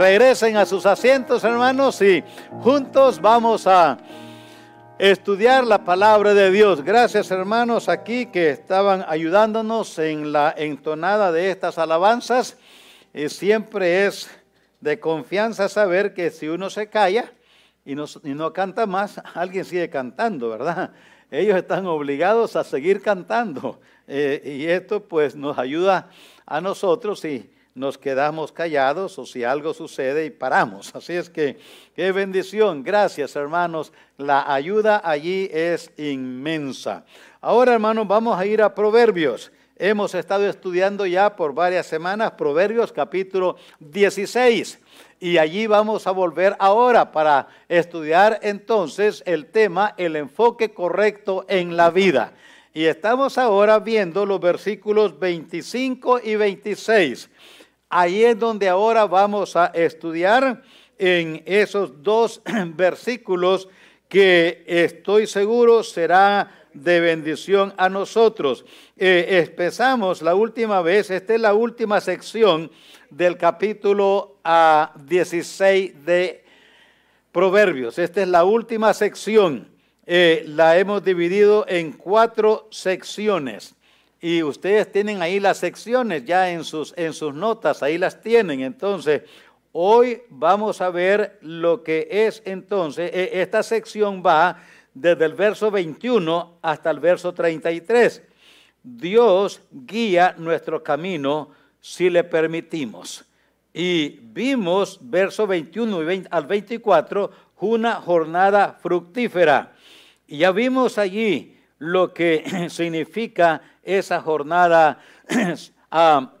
Regresen a sus asientos, hermanos, y juntos vamos a estudiar la palabra de Dios. Gracias, hermanos, aquí que estaban ayudándonos en la entonada de estas alabanzas. Y siempre es de confianza saber que si uno se calla y no, y no canta más, alguien sigue cantando, ¿verdad? Ellos están obligados a seguir cantando. Eh, y esto pues nos ayuda a nosotros y nos quedamos callados o si algo sucede y paramos. Así es que qué bendición. Gracias hermanos. La ayuda allí es inmensa. Ahora hermanos vamos a ir a Proverbios. Hemos estado estudiando ya por varias semanas Proverbios capítulo 16 y allí vamos a volver ahora para estudiar entonces el tema, el enfoque correcto en la vida. Y estamos ahora viendo los versículos 25 y 26. Ahí es donde ahora vamos a estudiar en esos dos versículos que estoy seguro será de bendición a nosotros. Eh, empezamos la última vez, esta es la última sección del capítulo a 16 de Proverbios. Esta es la última sección. Eh, la hemos dividido en cuatro secciones. Y ustedes tienen ahí las secciones ya en sus, en sus notas, ahí las tienen. Entonces, hoy vamos a ver lo que es entonces, e, esta sección va desde el verso 21 hasta el verso 33. Dios guía nuestro camino si le permitimos. Y vimos, verso 21 al 24, una jornada fructífera. Y ya vimos allí lo que significa esa jornada ah,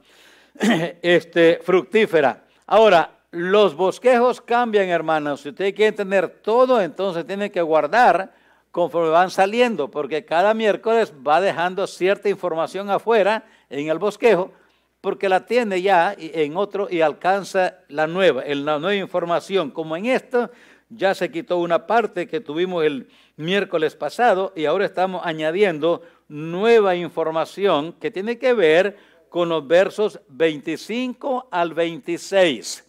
este, fructífera. Ahora, los bosquejos cambian, hermanos. Si usted quiere tener todo, entonces tiene que guardar conforme van saliendo, porque cada miércoles va dejando cierta información afuera en el bosquejo, porque la tiene ya en otro y alcanza la nueva, la nueva información. Como en esto ya se quitó una parte que tuvimos el miércoles pasado y ahora estamos añadiendo nueva información que tiene que ver con los versos 25 al 26.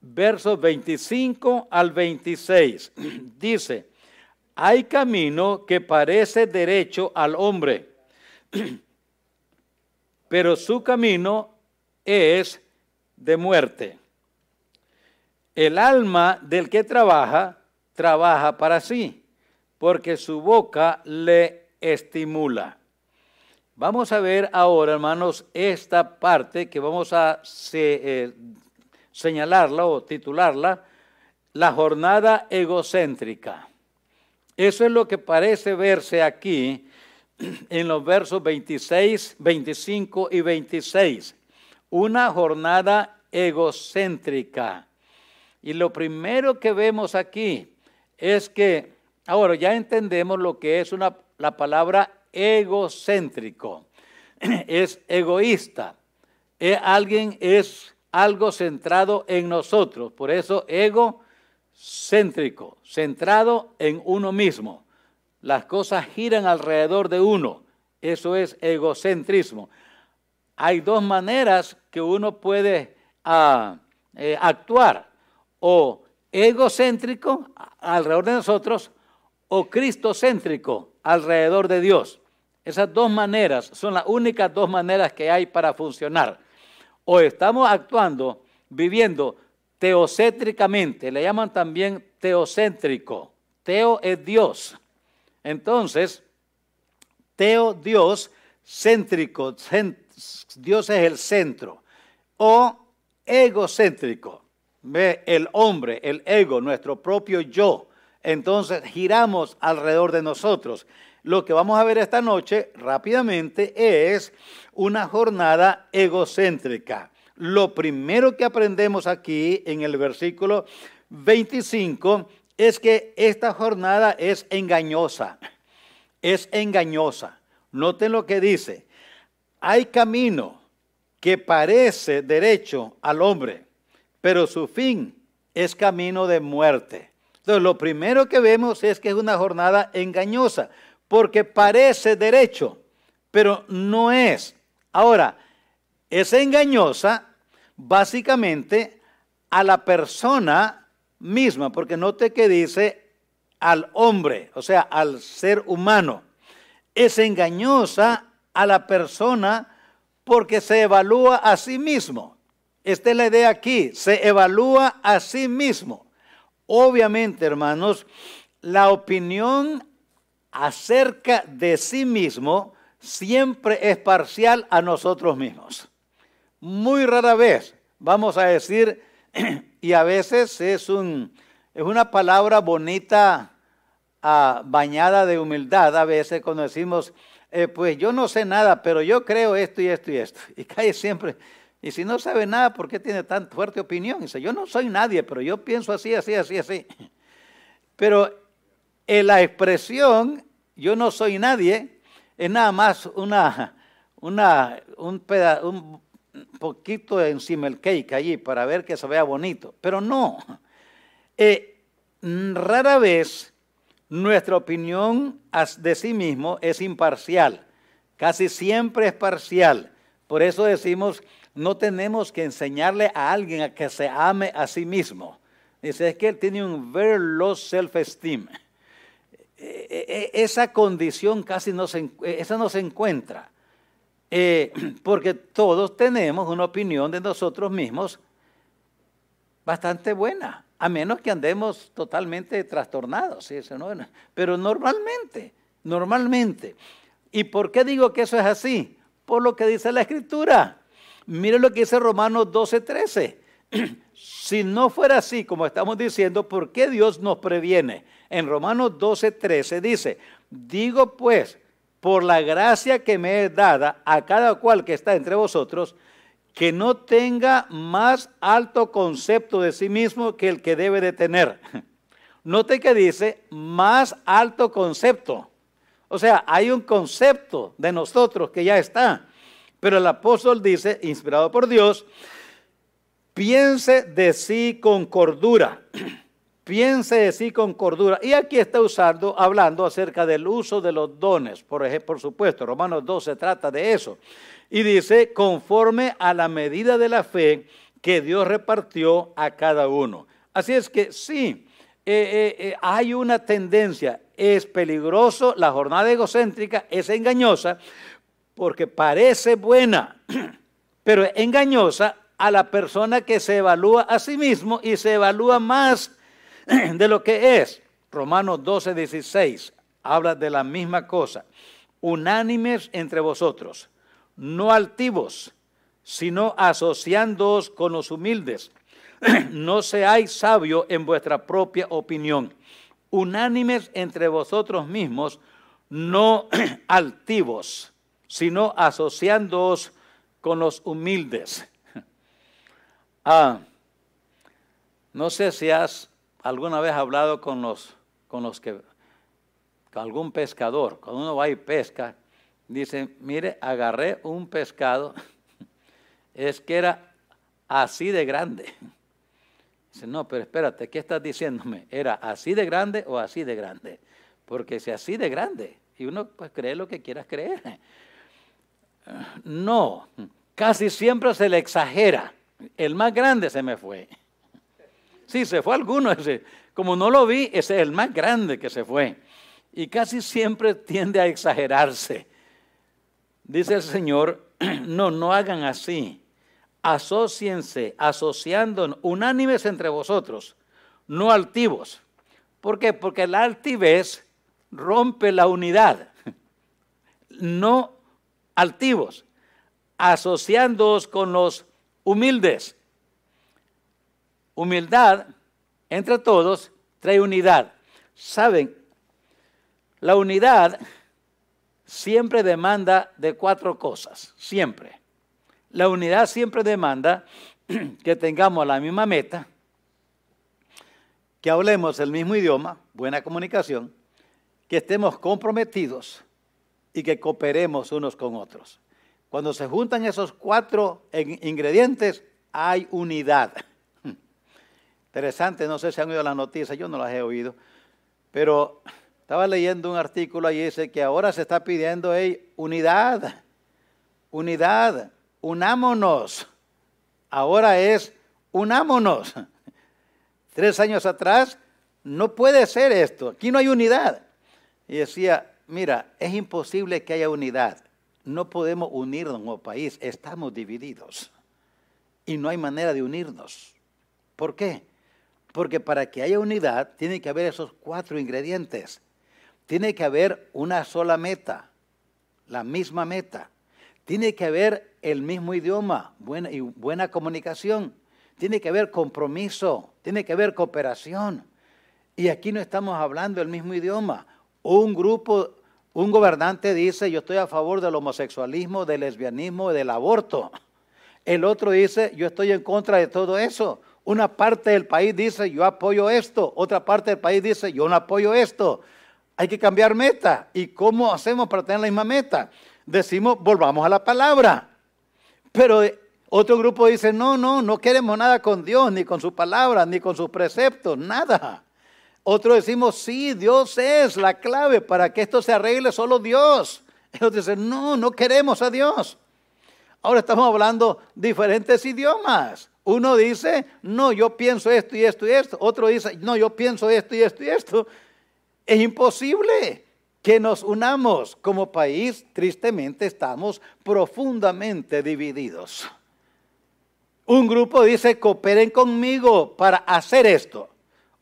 Versos 25 al 26. Dice, hay camino que parece derecho al hombre, pero su camino es de muerte. El alma del que trabaja, trabaja para sí, porque su boca le estimula. Vamos a ver ahora, hermanos, esta parte que vamos a eh, señalarla o titularla, la jornada egocéntrica. Eso es lo que parece verse aquí en los versos 26, 25 y 26. Una jornada egocéntrica. Y lo primero que vemos aquí es que, ahora ya entendemos lo que es una, la palabra egocéntrico. Es egoísta. Es alguien es algo centrado en nosotros. Por eso ego céntrico, centrado en uno mismo. Las cosas giran alrededor de uno. Eso es egocentrismo. Hay dos maneras que uno puede ah, eh, actuar. O egocéntrico alrededor de nosotros o cristocéntrico alrededor de Dios. Esas dos maneras son las únicas dos maneras que hay para funcionar. O estamos actuando, viviendo teocéntricamente, le llaman también teocéntrico. Teo es Dios. Entonces, teo Dios céntrico, Dios es el centro. O egocéntrico, ve el hombre, el ego, nuestro propio yo. Entonces giramos alrededor de nosotros. Lo que vamos a ver esta noche rápidamente es una jornada egocéntrica. Lo primero que aprendemos aquí en el versículo 25 es que esta jornada es engañosa. Es engañosa. Noten lo que dice. Hay camino que parece derecho al hombre, pero su fin es camino de muerte. Entonces, lo primero que vemos es que es una jornada engañosa, porque parece derecho, pero no es. Ahora, es engañosa básicamente a la persona misma, porque note que dice al hombre, o sea, al ser humano. Es engañosa a la persona porque se evalúa a sí mismo. Esta es la idea aquí, se evalúa a sí mismo. Obviamente, hermanos, la opinión acerca de sí mismo siempre es parcial a nosotros mismos. Muy rara vez vamos a decir, y a veces es, un, es una palabra bonita, ah, bañada de humildad, a veces cuando decimos, eh, pues yo no sé nada, pero yo creo esto y esto y esto. Y cae siempre, y si no sabe nada, ¿por qué tiene tan fuerte opinión? dice, yo no soy nadie, pero yo pienso así, así, así, así. Pero la expresión, yo no soy nadie, es nada más una, una, un, un poquito encima el cake allí para ver que se vea bonito. Pero no, eh, rara vez nuestra opinión de sí mismo es imparcial, casi siempre es parcial. Por eso decimos, no tenemos que enseñarle a alguien a que se ame a sí mismo. Dice, es que él tiene un very low self-esteem. E, e, e, esa condición casi no se, esa no se encuentra. Eh, porque todos tenemos una opinión de nosotros mismos bastante buena, a menos que andemos totalmente trastornados. ¿sí? Pero normalmente, normalmente. ¿Y por qué digo que eso es así? Por lo que dice la Escritura. Mire lo que dice Romanos 12, 13. si no fuera así, como estamos diciendo, ¿por qué Dios nos previene? En Romanos 12, 13 dice, digo pues, por la gracia que me es dada a cada cual que está entre vosotros, que no tenga más alto concepto de sí mismo que el que debe de tener. Note que dice más alto concepto. O sea, hay un concepto de nosotros que ya está. Pero el apóstol dice, inspirado por Dios, piense de sí con cordura. piense de sí con cordura. Y aquí está usando, hablando acerca del uso de los dones. Por, ejemplo, por supuesto, Romanos 2 se trata de eso. Y dice, conforme a la medida de la fe que Dios repartió a cada uno. Así es que sí, eh, eh, eh, hay una tendencia, es peligroso, la jornada egocéntrica es engañosa, porque parece buena, pero engañosa a la persona que se evalúa a sí mismo y se evalúa más de lo que es. Romanos 12, 16 habla de la misma cosa. Unánimes entre vosotros, no altivos, sino asociándoos con los humildes. no seáis sabios en vuestra propia opinión. Unánimes entre vosotros mismos, no altivos sino asociándoos con los humildes. Ah, no sé si has alguna vez hablado con los, con los que, con algún pescador, cuando uno va y pesca, dice, mire, agarré un pescado, es que era así de grande. Dice, no, pero espérate, ¿qué estás diciéndome? ¿Era así de grande o así de grande? Porque si así de grande, y uno pues cree lo que quieras creer. No, casi siempre se le exagera. El más grande se me fue. Sí, se fue alguno. Como no lo vi, ese es el más grande que se fue. Y casi siempre tiende a exagerarse. Dice el Señor, no, no hagan así. Asociense, asociando unánimes entre vosotros, no altivos. ¿Por qué? Porque la altivez rompe la unidad. No altivos, asociándoos con los humildes. Humildad entre todos trae unidad. Saben, la unidad siempre demanda de cuatro cosas, siempre. La unidad siempre demanda que tengamos la misma meta, que hablemos el mismo idioma, buena comunicación, que estemos comprometidos y que cooperemos unos con otros. Cuando se juntan esos cuatro ingredientes, hay unidad. Interesante, no sé si han oído las noticias, yo no las he oído, pero estaba leyendo un artículo y dice que ahora se está pidiendo unidad, unidad, unámonos. Ahora es unámonos. tres años atrás, no puede ser esto, aquí no hay unidad. Y decía, mira, es imposible que haya unidad. No podemos unirnos como país, estamos divididos. Y no hay manera de unirnos. ¿Por qué? Porque para que haya unidad tiene que haber esos cuatro ingredientes. Tiene que haber una sola meta, la misma meta. Tiene que haber el mismo idioma buena, y buena comunicación. Tiene que haber compromiso, tiene que haber cooperación. Y aquí no estamos hablando el mismo idioma. Un grupo, un gobernante dice, yo estoy a favor del homosexualismo, del lesbianismo, del aborto. El otro dice, yo estoy en contra de todo eso. Una parte del país dice, yo apoyo esto. Otra parte del país dice, yo no apoyo esto. Hay que cambiar meta. ¿Y cómo hacemos para tener la misma meta? Decimos, volvamos a la palabra. Pero otro grupo dice, no, no, no queremos nada con Dios, ni con su palabra, ni con sus preceptos, nada. Otro decimos, sí, Dios es la clave para que esto se arregle, solo Dios. Ellos dicen, no, no queremos a Dios. Ahora estamos hablando diferentes idiomas. Uno dice, no, yo pienso esto y esto y esto. Otro dice, no, yo pienso esto y esto y esto. Es imposible que nos unamos como país. Tristemente estamos profundamente divididos. Un grupo dice, cooperen conmigo para hacer esto.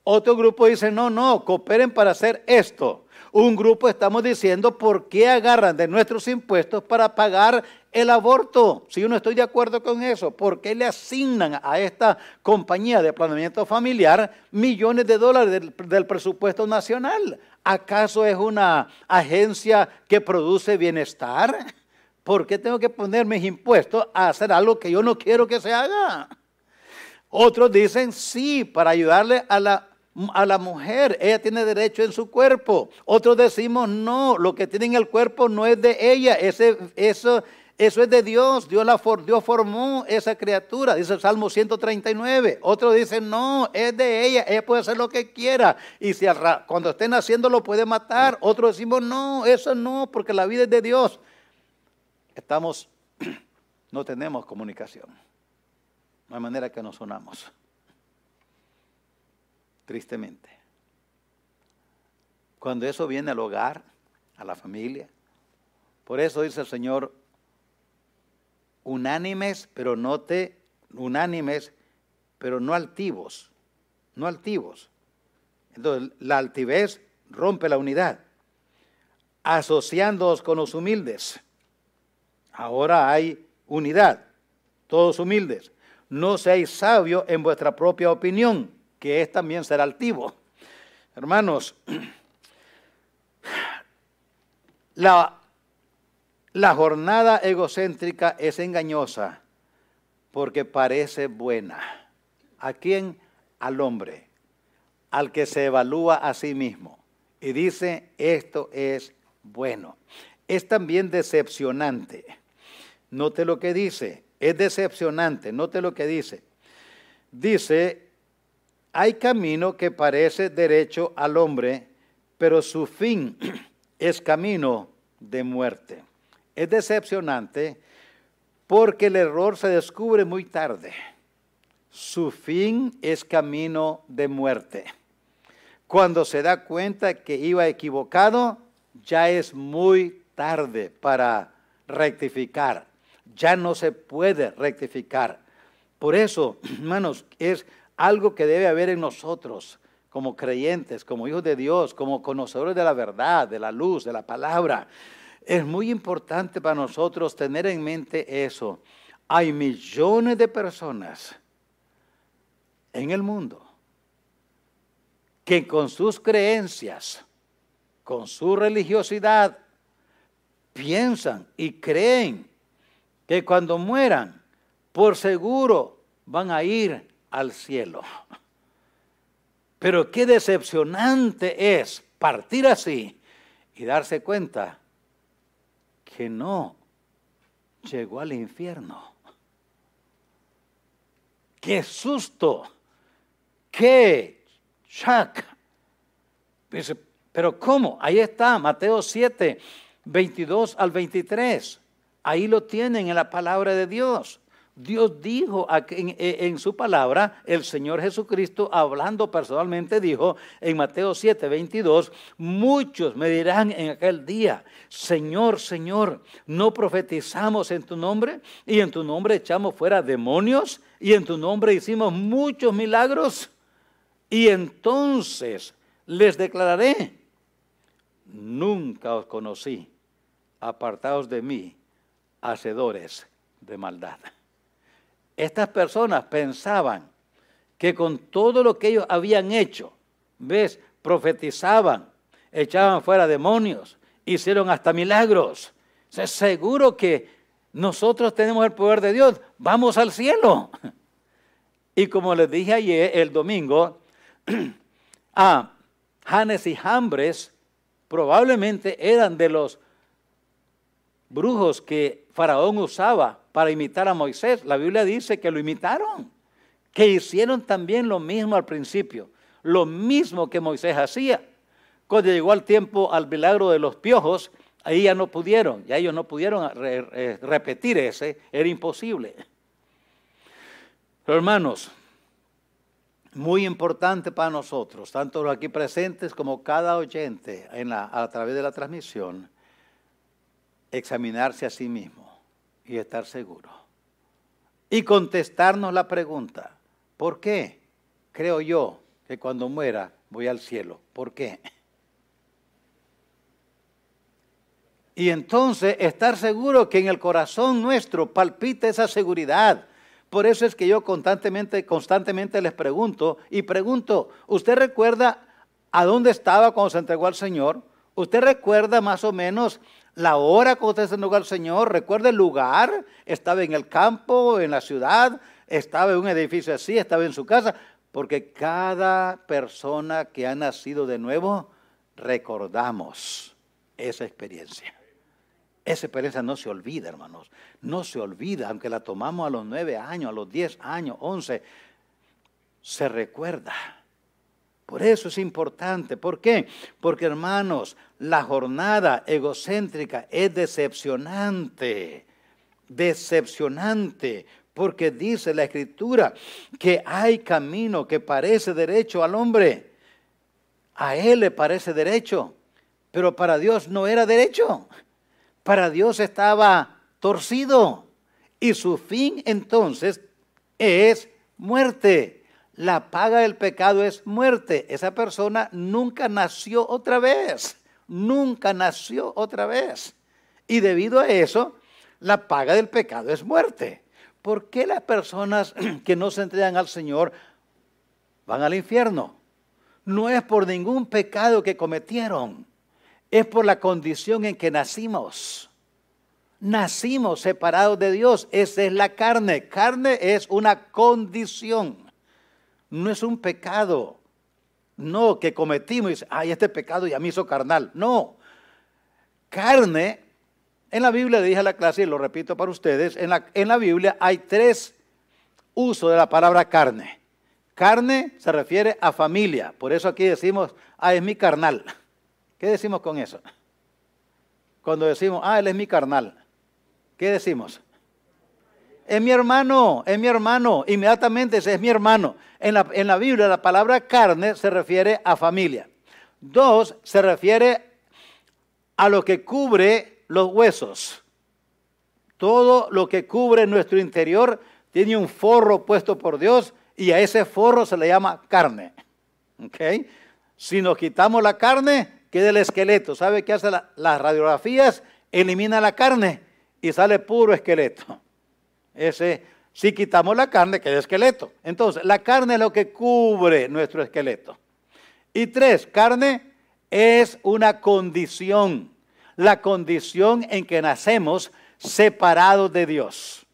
Otro grupo dice, no, no, cooperen para hacer esto. Un grupo estamos diciendo, ¿por qué agarran de nuestros impuestos para pagar el aborto? Si yo no estoy de acuerdo con eso, ¿por qué le asignan a esta compañía de planeamiento familiar millones de dólares del, del presupuesto nacional? ¿Acaso es una agencia que produce bienestar? ¿Por qué tengo que poner mis impuestos a hacer algo que yo no quiero que se haga? Otros dicen sí, para ayudarle a la a la mujer, ella tiene derecho en su cuerpo. Otros decimos, no, lo que tiene en el cuerpo no es de ella, ese, eso, eso es de Dios. Dios, la Dios formó esa criatura, dice el Salmo 139. Otros dicen, no, es de ella, ella puede hacer lo que quiera. Y si cuando esté naciendo lo puede matar. Otros decimos, no, eso no, porque la vida es de Dios. Estamos, no tenemos comunicación. No hay manera que nos unamos tristemente. Cuando eso viene al hogar, a la familia. Por eso dice el Señor, unánimes, pero no te, unánimes, pero no altivos, no altivos. Entonces, la altivez rompe la unidad, asociándoos con los humildes. Ahora hay unidad, todos humildes. No seáis sabios en vuestra propia opinión que es también ser altivo. Hermanos, la, la jornada egocéntrica es engañosa porque parece buena. ¿A quién? Al hombre, al que se evalúa a sí mismo y dice, esto es bueno. Es también decepcionante. Note lo que dice, es decepcionante, note lo que dice. Dice, hay camino que parece derecho al hombre, pero su fin es camino de muerte. Es decepcionante porque el error se descubre muy tarde. Su fin es camino de muerte. Cuando se da cuenta que iba equivocado, ya es muy tarde para rectificar. Ya no se puede rectificar. Por eso, hermanos, es algo que debe haber en nosotros como creyentes, como hijos de Dios, como conocedores de la verdad, de la luz, de la palabra. Es muy importante para nosotros tener en mente eso. Hay millones de personas en el mundo que con sus creencias, con su religiosidad, piensan y creen que cuando mueran, por seguro van a ir al cielo. Pero qué decepcionante es partir así y darse cuenta que no llegó al infierno. Qué susto, qué shock. pero ¿cómo? Ahí está, Mateo 7, 22 al 23. Ahí lo tienen en la palabra de Dios. Dios dijo en, su palabra, el Señor Jesucristo hablando personalmente dijo en Mateo 7, 22, muchos me dirán en aquel día, Señor, Señor, ¿no profetizamos en tu nombre? Y en tu nombre echamos fuera demonios y en tu nombre hicimos muchos milagros. Y entonces les declararé, nunca os conocí, apartados de mí, hacedores de maldad. Estas personas pensaban que con todo lo que ellos habían hecho, ves, profetizaban, echaban fuera demonios, hicieron hasta milagros. Seguro que nosotros tenemos el poder de Dios, vamos al cielo. Y como les dije ayer, el domingo, a Janes y Jambres probablemente eran de los brujos que Faraón usaba para imitar a Moisés. La Biblia dice que lo imitaron, que hicieron también lo mismo al principio, lo mismo que Moisés hacía. Cuando llegó al tiempo al milagro de los piojos, ahí ya no pudieron, ya ellos no pudieron repetir ese, era imposible. Pero hermanos, muy importante para nosotros, tanto los aquí presentes como cada oyente a través de la transmisión, examinarse a sí mismo y estar seguro. Y contestarnos la pregunta, ¿por qué creo yo que cuando muera voy al cielo? ¿Por qué? Y entonces estar seguro que en el corazón nuestro palpita esa seguridad por eso es que yo constantemente, constantemente les pregunto y pregunto, ¿usted recuerda a dónde estaba cuando se entregó al Señor? ¿Usted recuerda más o menos la hora cuando usted se entregó al Señor? ¿Recuerda el lugar? ¿Estaba en el campo, en la ciudad? ¿Estaba en un edificio así? ¿Estaba en su casa? Porque cada persona que ha nacido de nuevo, recordamos esa experiencia. Esa experiencia no se olvida, hermanos. No se olvida, aunque la tomamos a los nueve años, a los diez años, once, se recuerda. Por eso es importante. ¿Por qué? Porque, hermanos, la jornada egocéntrica es decepcionante. Decepcionante. Porque dice la Escritura que hay camino que parece derecho al hombre. A él le parece derecho, pero para Dios no era derecho para Dios estaba torcido y su fin entonces es muerte. La paga del pecado es muerte. Esa persona nunca nació otra vez, nunca nació otra vez. Y debido a eso, la paga del pecado es muerte. ¿Por qué las personas que no se entregan al Señor van al infierno? No es por ningún pecado que cometieron es por la condición en que nacimos. Nacimos separados de Dios. Esa es la carne. Carne es una condición. No es un pecado. No, que cometimos ay, este pecado ya me hizo carnal. No. Carne, en la Biblia, dije la clase y lo repito para ustedes, en la, en la Biblia hay tres usos de la palabra carne. Carne se refiere a familia. Por eso aquí decimos, ah, es mi carnal. ¿Qué decimos con eso? Cuando decimos, ah, él es mi carnal. ¿Qué decimos? Es mi hermano, es mi hermano. Inmediatamente es mi hermano. En la, en la Biblia la palabra carne se refiere a familia. Dos, se refiere a lo que cubre los huesos. Todo lo que cubre nuestro interior tiene un forro puesto por Dios y a ese forro se le llama carne. ¿Okay? Si nos quitamos la carne, queda el esqueleto. ¿Sabe qué hace las radiografías? Elimina la carne y sale puro esqueleto. Ese, si quitamos la carne, queda esqueleto. Entonces, la carne es lo que cubre nuestro esqueleto. Y tres, carne es una condición. La condición en que nacemos separados de Dios.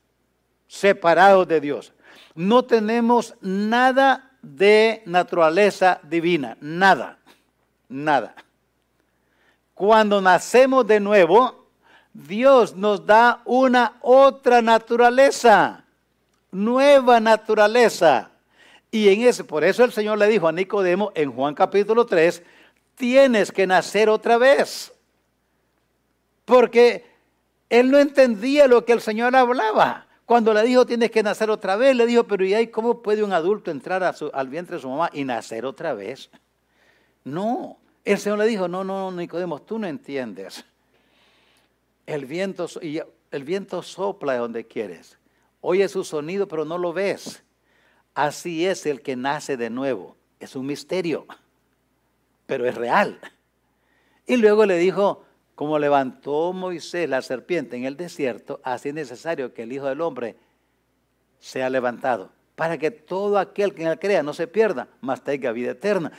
Separados de Dios. No tenemos nada de naturaleza divina. Nada. Nada. Cuando nacemos de nuevo, Dios nos da una otra naturaleza, nueva naturaleza. Y en ese, por eso el Señor le dijo a Nicodemo en Juan capítulo 3, tienes que nacer otra vez. Porque él no entendía lo que el Señor hablaba. Cuando le dijo tienes que nacer otra vez, le dijo, pero ¿y ahí cómo puede un adulto entrar al vientre de su mamá y nacer otra vez? No, el Señor le dijo, no, no, Nicodemo, tú no entiendes. El viento, el viento sopla de donde quieres. Oye su sonido, pero no lo ves. Así es el que nace de nuevo. Es un misterio, pero es real. Y luego le dijo, como levantó Moisés la serpiente en el desierto, así es necesario que el Hijo del Hombre sea levantado, para que todo aquel que en él crea no se pierda, mas tenga vida eterna.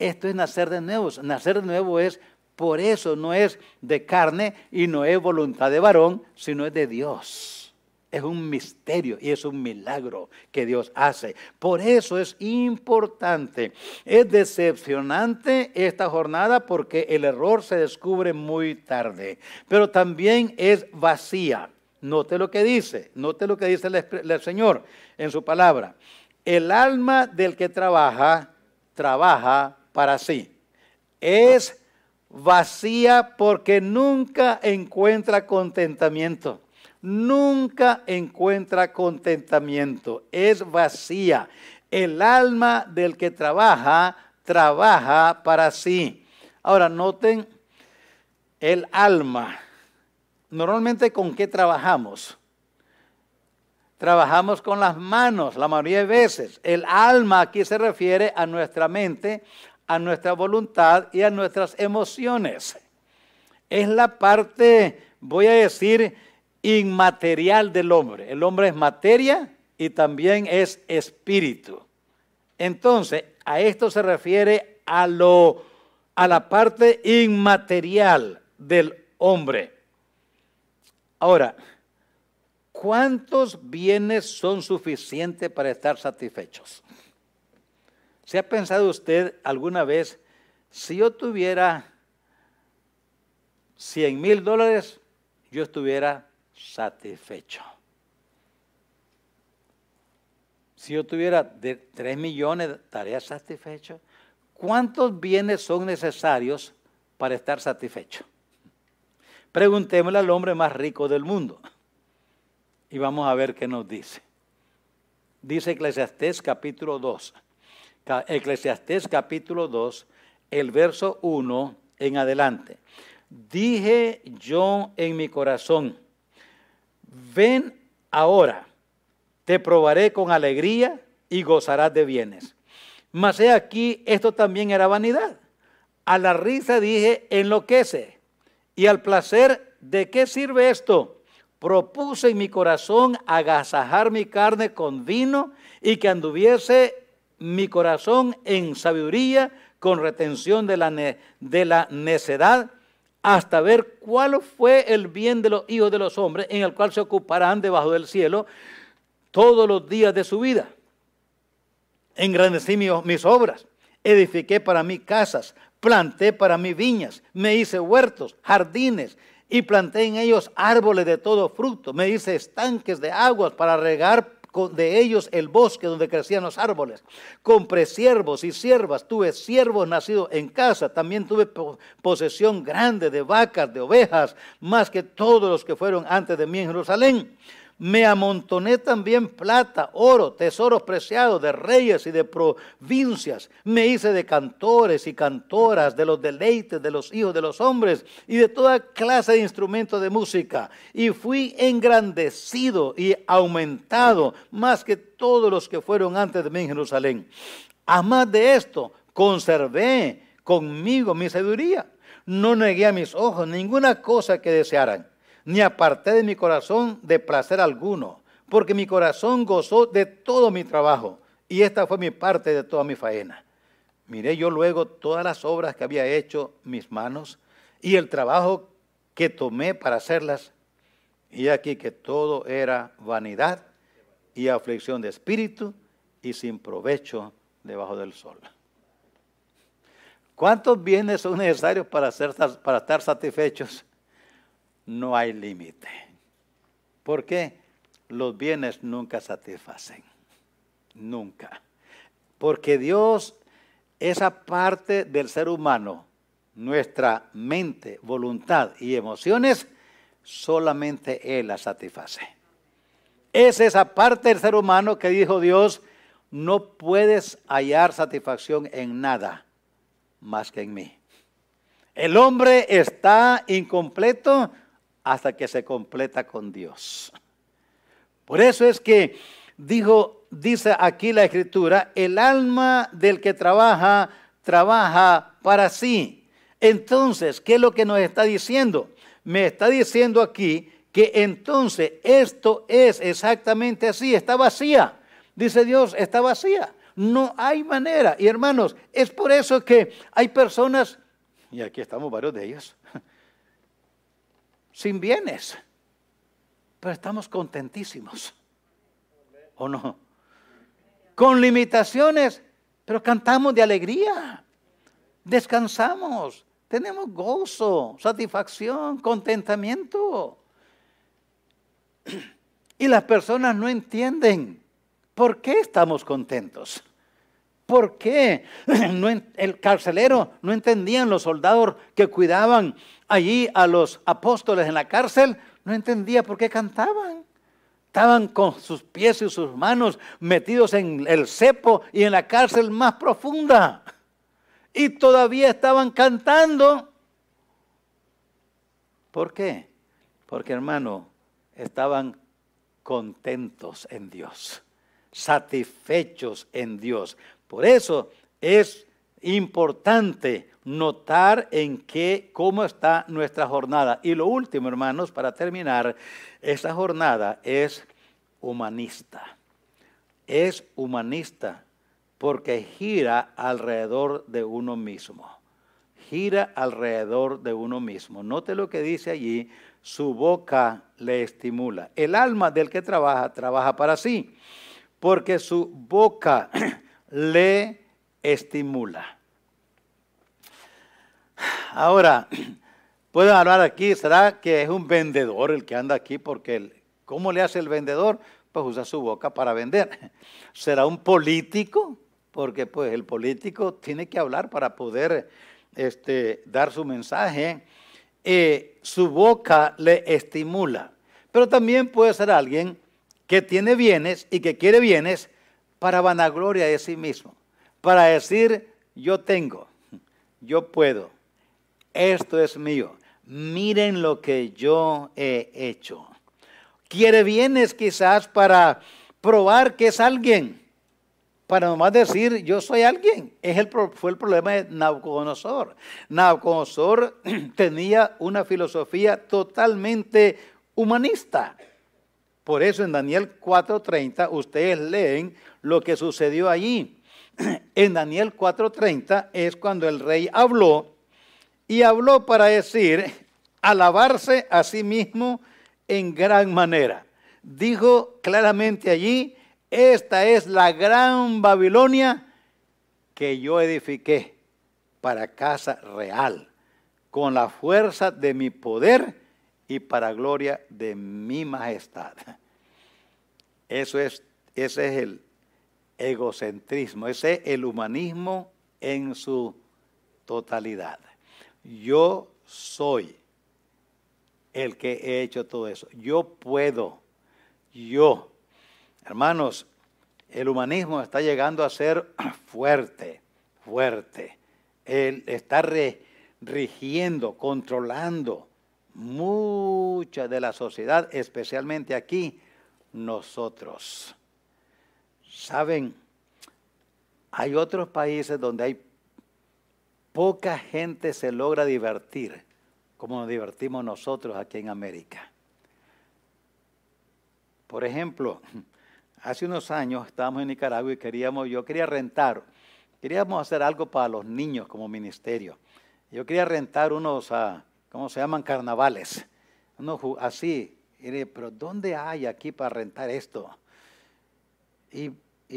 Esto es nacer de nuevo. Nacer de nuevo es, por eso no es de carne y no es voluntad de varón, sino es de Dios. Es un misterio y es un milagro que Dios hace. Por eso es importante. Es decepcionante esta jornada porque el error se descubre muy tarde. Pero también es vacía. Note lo que dice, note lo que dice el, Señor en su palabra. El alma del que trabaja, trabaja para sí. Es vacía porque nunca encuentra contentamiento nunca encuentra contentamiento, es vacía. El alma del que trabaja, trabaja para sí. Ahora, noten el alma. Normalmente, ¿con qué trabajamos? Trabajamos con las manos, la mayoría de veces. El alma aquí se refiere a nuestra mente, a nuestra voluntad y a nuestras emociones. Es la parte, voy a decir, inmaterial del hombre. El hombre es materia y también es espíritu. Entonces, a esto se refiere a lo a la parte inmaterial del hombre. Ahora, ¿cuántos bienes son suficientes para estar satisfechos? ¿Se ha pensado usted alguna vez, si yo tuviera 100 mil dólares, yo estuviera satisfecho. Si yo tuviera de 3 millones, ¿estaría satisfecho? ¿Cuántos bienes son necesarios para estar satisfecho? Preguntémosle al hombre más rico del mundo y vamos a ver qué nos dice. Dice Eclesiastés capítulo 2. Eclesiastés capítulo 2, el verso 1 en adelante. Dije yo en mi corazón, ven ahora, te probaré con alegría y gozarás de bienes. Mas he aquí, esto también era vanidad. A la risa dije, enloquece. Y al placer, ¿de qué sirve esto? Propuse en mi corazón agasajar mi carne con vino y que anduviese mi corazón en sabiduría con retención de la, necedad hasta ver cuál fue el bien de los hijos de los hombres en el cual se ocuparán debajo del cielo todos los días de su vida. Engrandecí mis obras, edifiqué para mí casas, planté para mí viñas, me hice huertos, jardines y planté en ellos árboles de todo fruto, me hice estanques de aguas para regar de ellos el bosque donde crecían los árboles. Compré siervos y siervas, tuve siervos nacidos en casa, también tuve posesión grande de vacas, de ovejas, más que todos los que fueron antes de mí en Jerusalén. Me amontoné también plata, oro, tesoros preciados de reyes y de provincias. Me hice de cantores y cantoras, de los deleites de los hijos de los hombres y de toda clase de instrumentos de música. Y fui engrandecido y aumentado más que todos los que fueron antes de mí en Jerusalén. A más de esto, conservé conmigo mi sabiduría. No negué a mis ojos ninguna cosa que desearan ni aparté de mi corazón de placer alguno, porque mi corazón gozó de todo mi trabajo, y esta fue mi parte de toda mi faena. Miré yo luego todas las obras que había hecho mis manos y el trabajo que tomé para hacerlas, y aquí que todo era vanidad y aflicción de espíritu y sin provecho debajo del sol. ¿Cuántos bienes son necesarios para, para estar satisfechos? No hay límite. ¿Por qué? Los bienes nunca satisfacen. Nunca. Porque Dios, esa parte del ser humano, nuestra mente, voluntad y emociones, solamente Él la satisface. Es esa parte del ser humano que dijo Dios, no puedes hallar satisfacción en nada más que en mí. El hombre está incompleto hasta que se completa con Dios. Por eso es que dijo, dice aquí la escritura, el alma del que trabaja, trabaja para sí. Entonces, ¿qué es lo que nos está diciendo? Me está diciendo aquí que entonces esto es exactamente así, está vacía. Dice Dios, está vacía. No hay manera. Y hermanos, es por eso que hay personas, y aquí estamos varios de ellos, sin bienes, pero estamos contentísimos. ¿O no? Con limitaciones, pero cantamos de alegría, descansamos, tenemos gozo, satisfacción, contentamiento. Y las personas no entienden por qué estamos contentos. ¿Por qué? el carcelero no entendían los soldados que cuidaban allí a los apóstoles en la cárcel, no entendía por qué cantaban. Estaban con sus pies y sus manos metidos en el cepo y en la cárcel más profunda. Y todavía estaban cantando. ¿Por qué? Porque hermano, estaban contentos en Dios, satisfechos en Dios. Por eso es importante notar en qué, cómo está nuestra jornada. Y lo último, hermanos, para terminar, esa jornada es humanista. Es humanista porque gira alrededor de uno mismo. Gira alrededor de uno mismo. Note lo que dice allí, su boca le estimula. El alma del que trabaja, trabaja para sí, porque su boca le estimula. Ahora, pueden hablar aquí, ¿será que es un vendedor el que anda aquí? Porque, ¿cómo le hace el vendedor? Pues usa su boca para vender. ¿Será un político? Porque pues el político tiene que hablar para poder este, dar su mensaje eh, su boca le estimula. Pero también puede ser alguien que tiene bienes y que quiere bienes para vanagloria de sí mismo, para decir, yo tengo, yo puedo, esto es mío, miren lo que yo he hecho. Quiere bienes quizás para probar que es alguien para nomás decir yo soy alguien. Es fue el problema de Nabucodonosor. Nabucodonosor tenía una filosofía totalmente humanista. Por eso en Daniel 4.30 ustedes leen lo que sucedió allí. En Daniel 4.30 es cuando el rey habló y habló para decir, alabarse a sí mismo en gran manera. Dijo claramente allí, esta es la gran Babilonia que yo edifiqué para casa real, con la fuerza de mi poder y para gloria de mi majestad. Eso es, ese es el egocentrismo, ese es el humanismo en su totalidad. Yo soy el que he hecho todo eso. Yo puedo. Yo. Hermanos, el humanismo está llegando a ser fuerte, fuerte. Él está rigiendo, controlando mucha de la sociedad, especialmente aquí, nosotros. Saben, hay otros países donde hay poca gente se logra divertir, como nos divertimos nosotros aquí en América. Por ejemplo, hace unos años estábamos en Nicaragua y queríamos, yo quería rentar, queríamos hacer algo para los niños como ministerio. Yo quería rentar unos, uh, ¿cómo se llaman? Carnavales. Unos así. Y pero ¿dónde hay aquí para rentar esto? Y,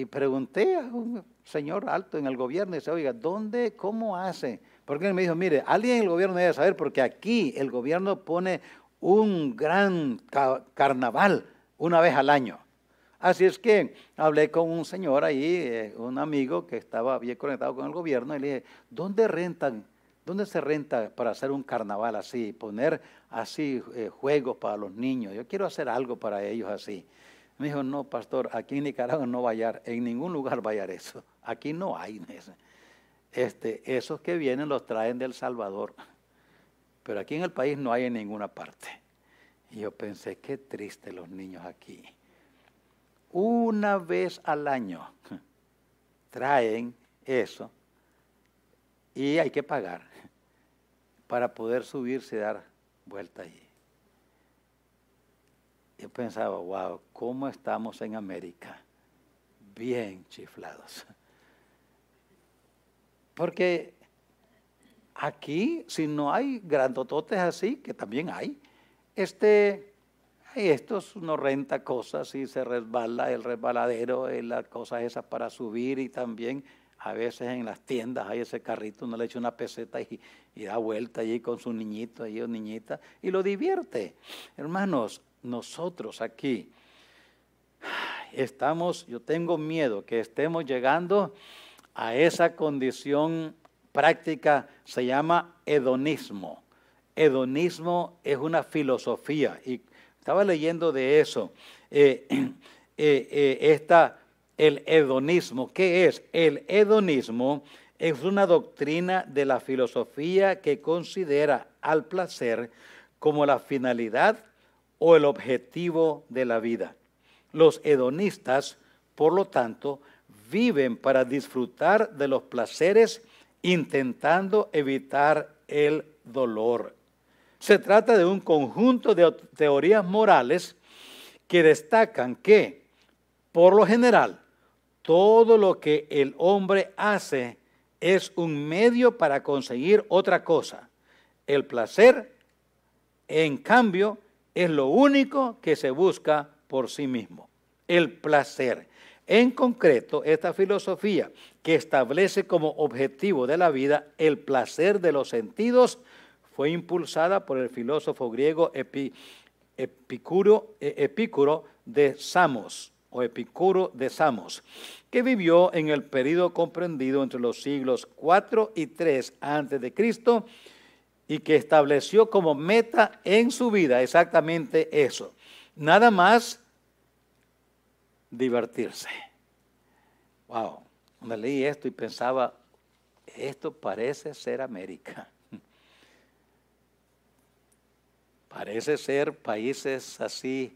pregunté a un señor alto en el gobierno y dice, oiga, ¿dónde, cómo hace? Porque él me dijo, mire, alguien en el gobierno debe saber porque aquí el gobierno pone un gran carnaval una vez al año. Así es que hablé con un señor ahí, eh, un amigo que estaba bien conectado con el gobierno, y le dije, ¿dónde rentan? ¿Dónde se renta para hacer un carnaval así? Poner así eh, juegos para los niños. Yo quiero hacer algo para ellos así. Me dijo, no, pastor, aquí en Nicaragua no va a hallar, en ningún lugar va a eso. Aquí no hay. Este, esos que vienen los traen del Salvador. Pero aquí en el país no hay en ninguna parte. Y yo pensé, qué triste los niños aquí. Una vez al año traen eso y hay que pagar para poder subirse y dar vuelta allí. Yo pensaba, wow, ¿cómo estamos en América? Bien chiflados. Porque aquí, si no hay grandototes así, que también hay, este, estos no renta cosas y se resbala el resbaladero, las cosas esas para subir y también a veces en las tiendas hay ese carrito, uno le echa una peseta y, y da vuelta allí con su niñito allí o niñita y lo divierte. Hermanos, nosotros aquí estamos, yo tengo miedo que estemos llegando a esa condición práctica, se llama hedonismo. Hedonismo es una filosofía y estaba leyendo de eso. Eh, eh, eh, el hedonismo, ¿qué es? El hedonismo es una doctrina de la filosofía que considera al placer como la finalidad o el objetivo de la vida. Los hedonistas, por lo tanto, viven para disfrutar de los placeres intentando evitar el dolor. Se trata de un conjunto de teorías morales que destacan que, por lo general, todo lo que el hombre hace es un medio para conseguir otra cosa. El placer, en cambio, es lo único que se busca por sí mismo. El placer. En concreto, esta filosofía que establece como objetivo de la vida el placer de los sentidos fue impulsada por el filósofo griego Epicuro, e, Epicuro de Samos o Epicuro de Samos, que vivió en el periodo comprendido entre los siglos 4 y 3 a.C. y que estableció como meta en su vida exactamente eso. Nada más divertirse. Wow, me leí esto y pensaba, esto parece ser América. Parece ser países así,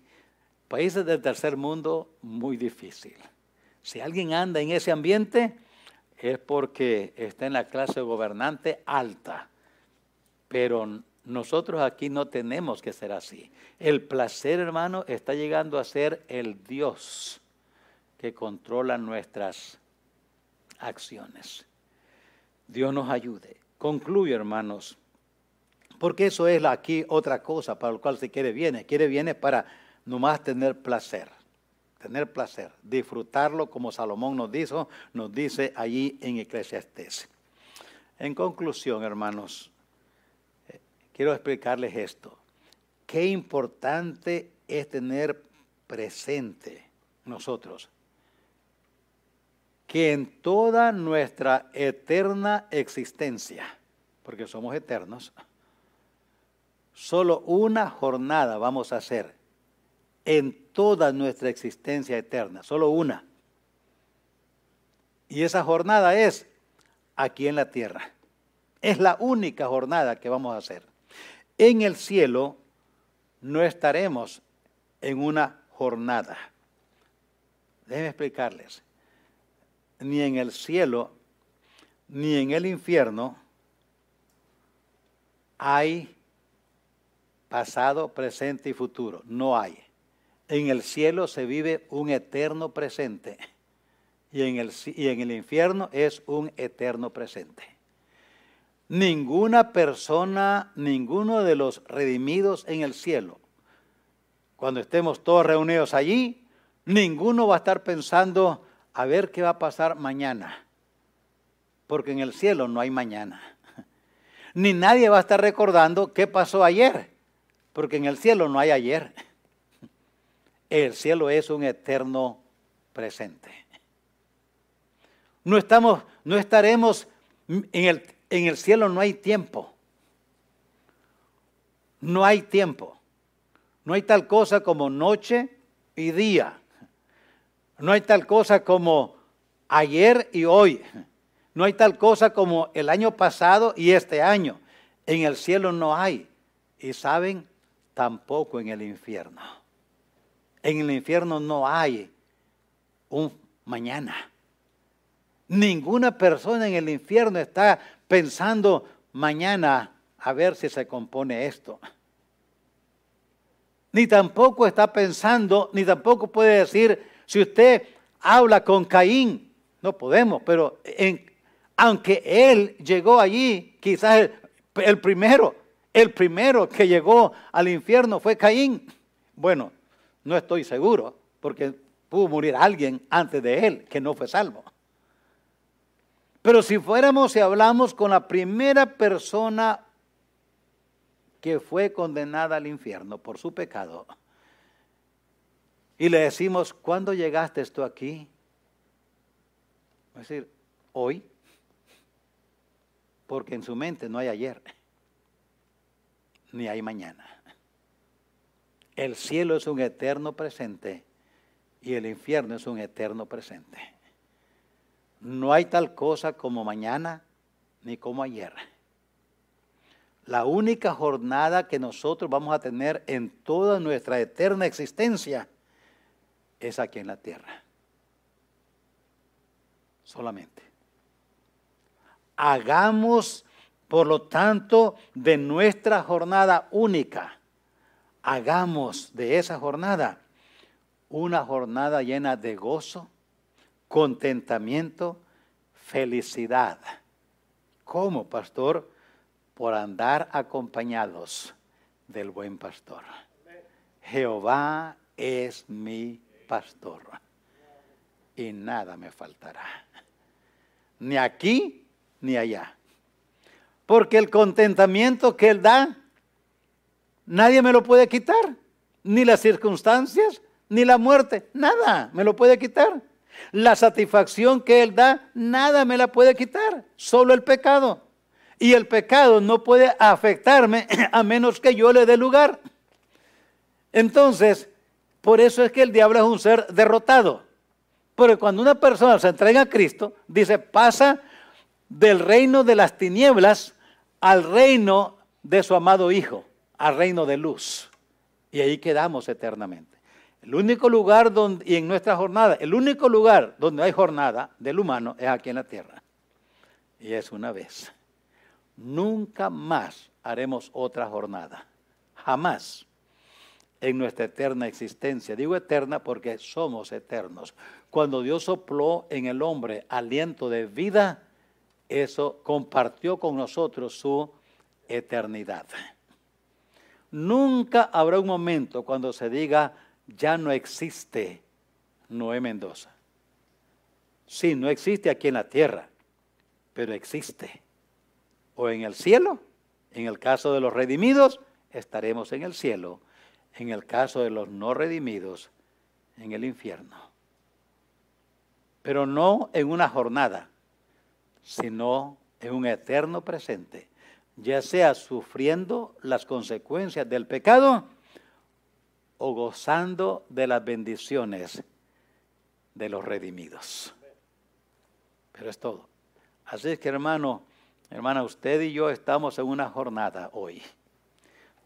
países del tercer mundo muy difícil. Si alguien anda en ese ambiente es porque está en la clase gobernante alta. Pero nosotros aquí no tenemos que ser así. El placer, hermano, está llegando a ser el Dios que controla nuestras acciones. Dios nos ayude. Concluyo, hermanos, porque eso es aquí otra cosa para lo cual se quiere viene. Quiere viene para nomás tener placer, tener placer, disfrutarlo como Salomón nos dijo, nos dice allí en Eclesiastés. En conclusión, hermanos, quiero explicarles esto. Qué importante es tener presente nosotros que en toda nuestra eterna existencia, porque somos eternos, solo una jornada vamos a hacer en toda nuestra existencia eterna, solo una. Y esa jornada es aquí en la tierra. Es la única jornada que vamos a hacer. En el cielo no estaremos en una jornada. Déjenme explicarles ni en el cielo, ni en el infierno hay pasado, presente y futuro. No hay. En el cielo se vive un eterno presente y en el, y en el infierno es un eterno presente. Ninguna persona, ninguno de los redimidos en el cielo, cuando estemos todos reunidos allí, ninguno va a estar pensando, a ver qué va a pasar mañana, porque en el cielo no hay mañana. Ni nadie va a estar recordando qué pasó ayer, porque en el cielo no hay ayer. El cielo es un eterno presente. No, estamos, no estaremos en el, en el cielo, no hay tiempo. No hay tiempo. No hay tal cosa como noche y día. No hay tal cosa como ayer y hoy. No hay tal cosa como el año pasado y este año. En el cielo no hay. Y saben, tampoco en el infierno. En el infierno no hay un mañana. Ninguna persona en el infierno está pensando mañana a ver si se compone esto. Ni tampoco está pensando, ni tampoco puede decir, si usted habla con Caín, no podemos, pero aunque él llegó allí, quizás el, el primero, el primero que llegó al infierno fue Caín. Bueno, no estoy seguro, porque pudo morir alguien antes de él que no fue salvo. Pero si fuéramos y hablamos con la primera persona que fue condenada al infierno por su pecado, y le decimos, ¿cuándo llegaste tú aquí? Es decir, hoy, porque en su mente no hay ayer, ni hay mañana. El cielo es un eterno presente y el infierno es un eterno presente. No hay tal cosa como mañana ni como ayer. La única jornada que nosotros vamos a tener en toda nuestra eterna existencia es aquí en la tierra. Solamente. Hagamos, por lo tanto, de nuestra jornada única, hagamos de esa jornada una jornada llena de gozo, contentamiento, felicidad. ¿Cómo, pastor? Por andar acompañados del buen pastor. Jehová es mi pastor y nada me faltará. Ni aquí ni allá. Porque el contentamiento que Él da, nadie me lo puede quitar. Ni las circunstancias, ni la muerte. Nada me lo puede quitar. La satisfacción que Él da, nada me la puede quitar, solo el pecado. Y el pecado no puede afectarme a menos que yo le dé lugar. Entonces, por eso es que el diablo es un ser derrotado. Porque cuando una persona se entrega a Cristo, dice, pasa del reino de las tinieblas al reino de su amado Hijo, al reino de luz. Y ahí quedamos eternamente. El único lugar donde, y en nuestra jornada, el único lugar donde hay jornada del humano es aquí en la tierra. Y es una vez. Nunca más haremos otra jornada. Jamás en nuestra eterna existencia. Digo eterna porque somos eternos. Cuando Dios sopló en el hombre aliento de vida, eso compartió con nosotros su eternidad. Nunca habrá un momento cuando se diga, ya no existe Noé Mendoza. Sí, no existe aquí en la tierra, pero existe. O en el cielo, en el caso de los redimidos, estaremos en el cielo. En el caso de los no redimidos, en el infierno. Pero no en una jornada, sino en un eterno presente, ya sea sufriendo las consecuencias del pecado, o gozando de las bendiciones de los redimidos. Pero es todo. Así es que hermano, hermana, usted y yo estamos en una jornada hoy.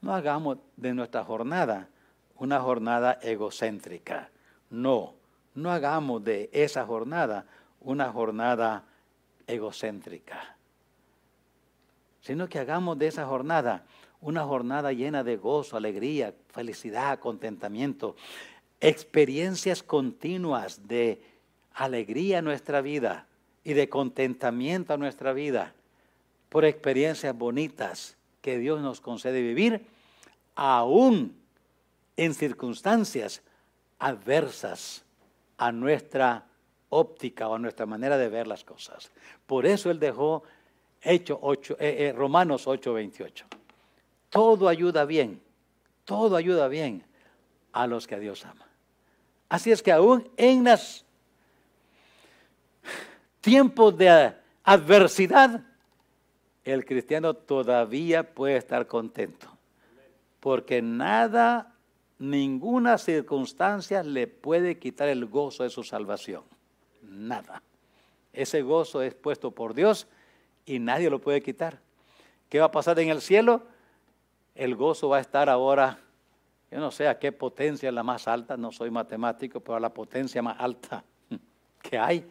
No hagamos de nuestra jornada una jornada egocéntrica. No, no hagamos de esa jornada una jornada egocéntrica. Sino que hagamos de esa jornada una jornada llena de gozo, alegría, felicidad, contentamiento, experiencias continuas de alegría en nuestra vida y de contentamiento a nuestra vida por experiencias bonitas que Dios nos concede vivir, aún en circunstancias adversas a nuestra óptica o a nuestra manera de ver las cosas. Por eso Él dejó hecho 8, eh, eh, Romanos 8:28 todo ayuda bien, todo ayuda bien a los que a Dios ama. Así es que aún en los tiempos de adversidad, el cristiano todavía puede estar contento, porque nada ninguna circunstancia le puede quitar el gozo de su salvación. Nada. Ese gozo es puesto por Dios y nadie lo puede quitar. ¿Qué va a pasar en el cielo? El gozo va a estar ahora, yo no sé a qué potencia la más alta, no soy matemático, pero a la potencia más alta que hay,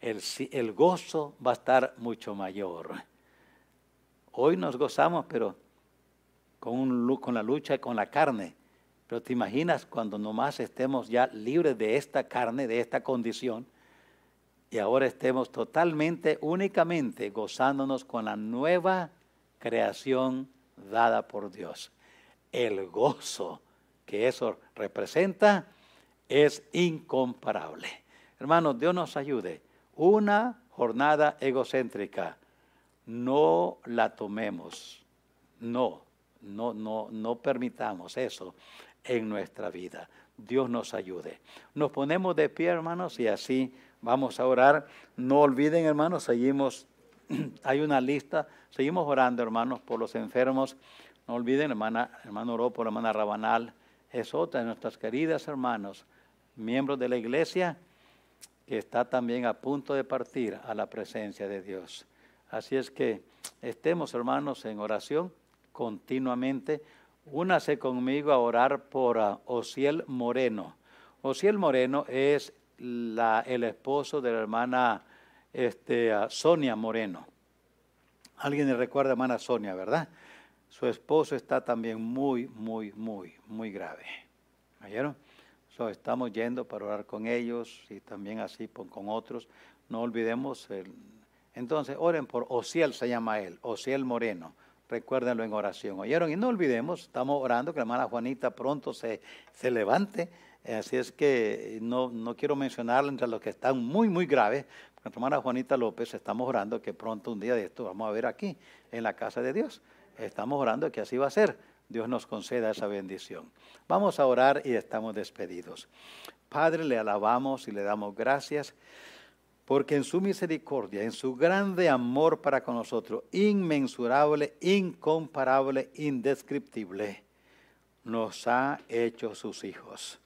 el, el gozo va a estar mucho mayor. Hoy nos gozamos, pero con, un, con la lucha y con la carne. Pero te imaginas cuando nomás estemos ya libres de esta carne, de esta condición, y ahora estemos totalmente, únicamente gozándonos con la nueva creación dada por Dios. El gozo que eso representa es incomparable. Hermanos, Dios nos ayude. Una jornada egocéntrica, no la tomemos. No, no, no, no permitamos eso en nuestra vida. Dios nos ayude. Nos ponemos de pie, hermanos, y así Vamos a orar. No olviden, hermanos, seguimos, hay una lista, seguimos orando, hermanos, por los enfermos. No olviden, hermana, hermano oró por hermana Rabanal, es otra de nuestras queridas hermanos, miembros de la iglesia, que está también a punto de partir a la presencia de Dios. Así es que estemos, hermanos, en oración continuamente. Únase conmigo a orar por uh, Osiel Moreno. Osiel Moreno es el esposo de la hermana este, Sonia Moreno. Alguien le recuerda a hermana Sonia, ¿verdad? Su esposo está también muy, muy, muy, muy grave. ¿Oyeron? estamos yendo para orar con ellos y también así con otros. No olvidemos, el, entonces oren por Osiel, se llama él, Osiel Moreno. Recuérdenlo en oración. ¿Oyeron? Y no olvidemos, estamos orando que la hermana Juanita pronto se, se levante Así es que no, no quiero mencionar entre los que están muy, muy graves. Nuestra hermana Juanita López, estamos orando que pronto un día de esto vamos a ver aquí, en la casa de Dios. Estamos orando que así va a ser. Dios nos conceda esa bendición. Vamos a orar y estamos despedidos. Padre, le alabamos y le damos gracias porque en su misericordia, en su grande amor para con nosotros, inmensurable, incomparable, indescriptible, nos ha hecho sus hijos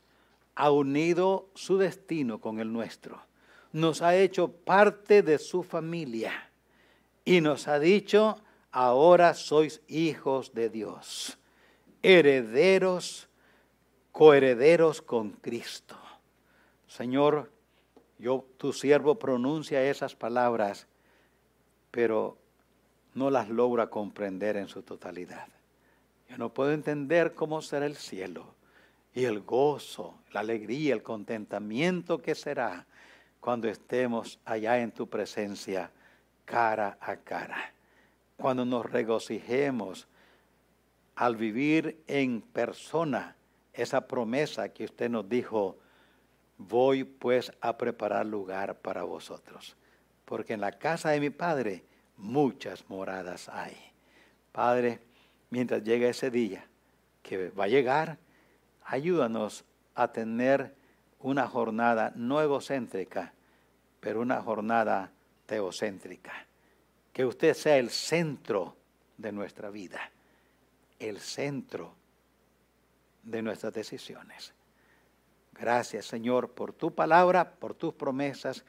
ha unido su destino con el nuestro, nos ha hecho parte de su familia y nos ha dicho, ahora sois hijos de Dios, herederos, coherederos con Cristo. Señor, yo, tu siervo, pronuncia esas palabras, pero no las logra comprender en su totalidad. Yo no puedo entender cómo será el cielo y el gozo, la alegría, el contentamiento que será cuando estemos allá en tu presencia cara a cara. Cuando nos regocijemos al vivir en persona esa promesa que usted nos dijo, voy pues a preparar lugar para vosotros, porque en la casa de mi Padre muchas moradas hay. Padre, mientras llegue ese día, que va a llegar, ayúdanos a tener una jornada no egocéntrica, pero una jornada teocéntrica. Que usted sea el centro de nuestra vida, el centro de nuestras decisiones. Gracias Señor por tu palabra, por tus promesas,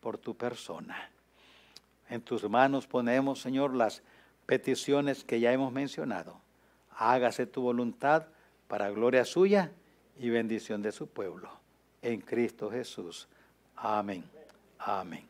por tu persona. En tus manos ponemos, Señor, las peticiones que ya hemos mencionado. Hágase tu voluntad para gloria suya y bendición de su pueblo. En Cristo Jesús. Amén. Amén.